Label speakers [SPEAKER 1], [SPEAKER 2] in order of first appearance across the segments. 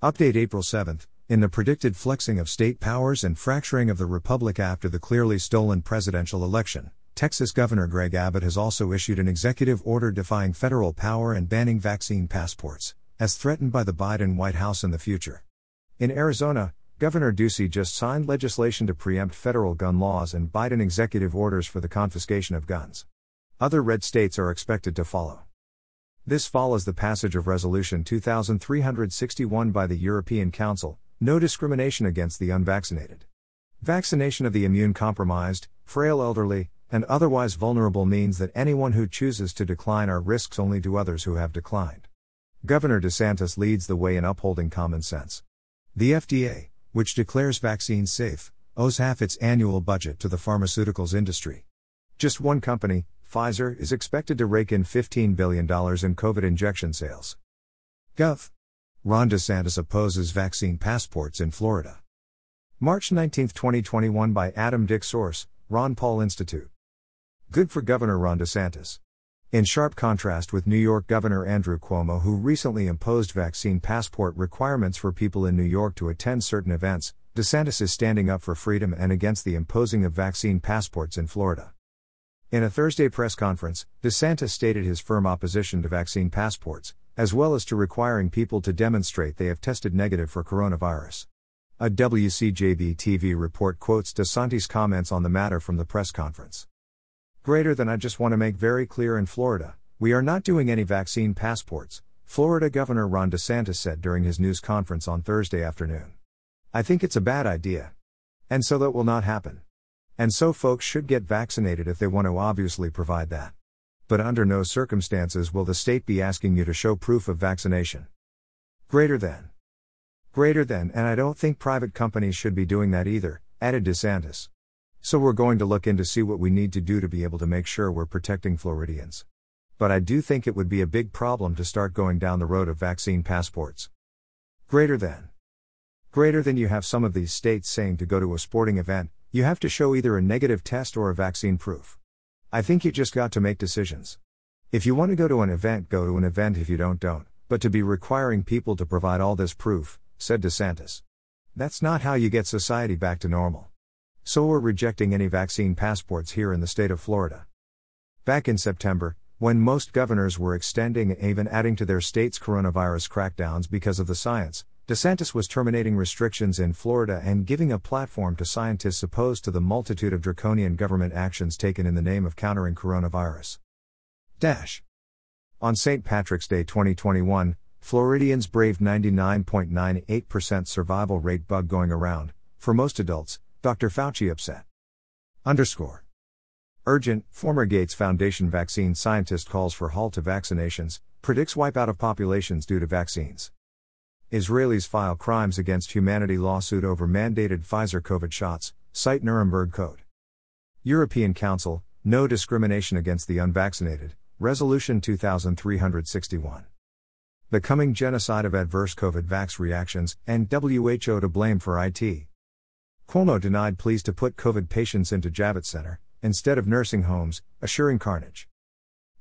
[SPEAKER 1] Update April 7th. In the predicted flexing of state powers and fracturing of the republic after the clearly stolen presidential election, Texas Governor Greg Abbott has also issued an executive order defying federal power and banning vaccine passports, as threatened by the Biden White House in the future. In Arizona, Governor Ducey just signed legislation to preempt federal gun laws and Biden executive orders for the confiscation of guns. Other red states are expected to follow. This follows the passage of Resolution 2361 by the European Council No discrimination against the unvaccinated. Vaccination of the immune compromised, frail elderly, and otherwise vulnerable means that anyone who chooses to decline are risks only to others who have declined. Governor DeSantis leads the way in upholding common sense. The FDA, which declares vaccines safe, owes half its annual budget to the pharmaceuticals industry. Just one company, Pfizer, is expected to rake in $15 billion in COVID injection sales. Gov. Ron DeSantis opposes vaccine passports in Florida. March 19, 2021 by Adam Dick Source, Ron Paul Institute. Good for Governor Ron DeSantis. In sharp contrast with New York Governor Andrew Cuomo, who recently imposed vaccine passport requirements for people in New York to attend certain events, DeSantis is standing up for freedom and against the imposing of vaccine passports in Florida. In a Thursday press conference, DeSantis stated his firm opposition to vaccine passports, as well as to requiring people to demonstrate they have tested negative for coronavirus. A WCJB TV report quotes DeSantis' comments on the matter from the press conference. Greater than I just want to make very clear in Florida, we are not doing any vaccine passports, Florida Governor Ron DeSantis said during his news conference on Thursday afternoon. I think it's a bad idea. And so that will not happen. And so folks should get vaccinated if they want to obviously provide that. But under no circumstances will the state be asking you to show proof of vaccination. Greater than. Greater than, and I don't think private companies should be doing that either, added DeSantis. So we're going to look into see what we need to do to be able to make sure we're protecting Floridians. But I do think it would be a big problem to start going down the road of vaccine passports. Greater than. Greater than you have some of these states saying to go to a sporting event, you have to show either a negative test or a vaccine proof. I think you just got to make decisions. If you want to go to an event, go to an event. If you don't, don't. But to be requiring people to provide all this proof, said DeSantis. That's not how you get society back to normal. So we're rejecting any vaccine passports here in the state of Florida. Back in September, when most governors were extending and even adding to their state's coronavirus crackdowns because of the science, DeSantis was terminating restrictions in Florida and giving a platform to scientists opposed to the multitude of draconian government actions taken in the name of countering coronavirus. Dash. On St. Patrick's Day 2021, Floridians braved 99.98% survival rate bug going around, for most adults, Dr. Fauci upset. Underscore. Urgent, former Gates Foundation vaccine scientist calls for halt to vaccinations, predicts wipeout of populations due to vaccines. Israelis file crimes against humanity lawsuit over mandated Pfizer COVID shots, cite Nuremberg Code. European Council, no discrimination against the unvaccinated, Resolution 2361. The coming genocide of adverse COVID vax reactions, and WHO to blame for IT. Cuomo denied pleas to put COVID patients into Javits Center, instead of nursing homes, assuring carnage.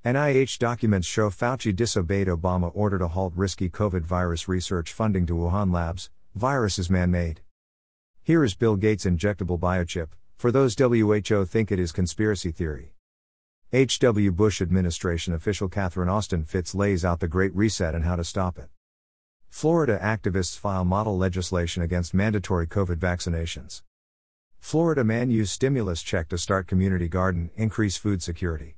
[SPEAKER 1] NIH documents show Fauci disobeyed Obama order to halt risky COVID virus research funding to Wuhan labs, virus is man made. Here is Bill Gates' injectable biochip, for those WHO think it is conspiracy theory. H.W. Bush administration official Catherine Austin Fitts lays out the Great Reset and how to stop it. Florida activists file model legislation against mandatory COVID vaccinations. Florida man use stimulus check to start community garden, increase food security.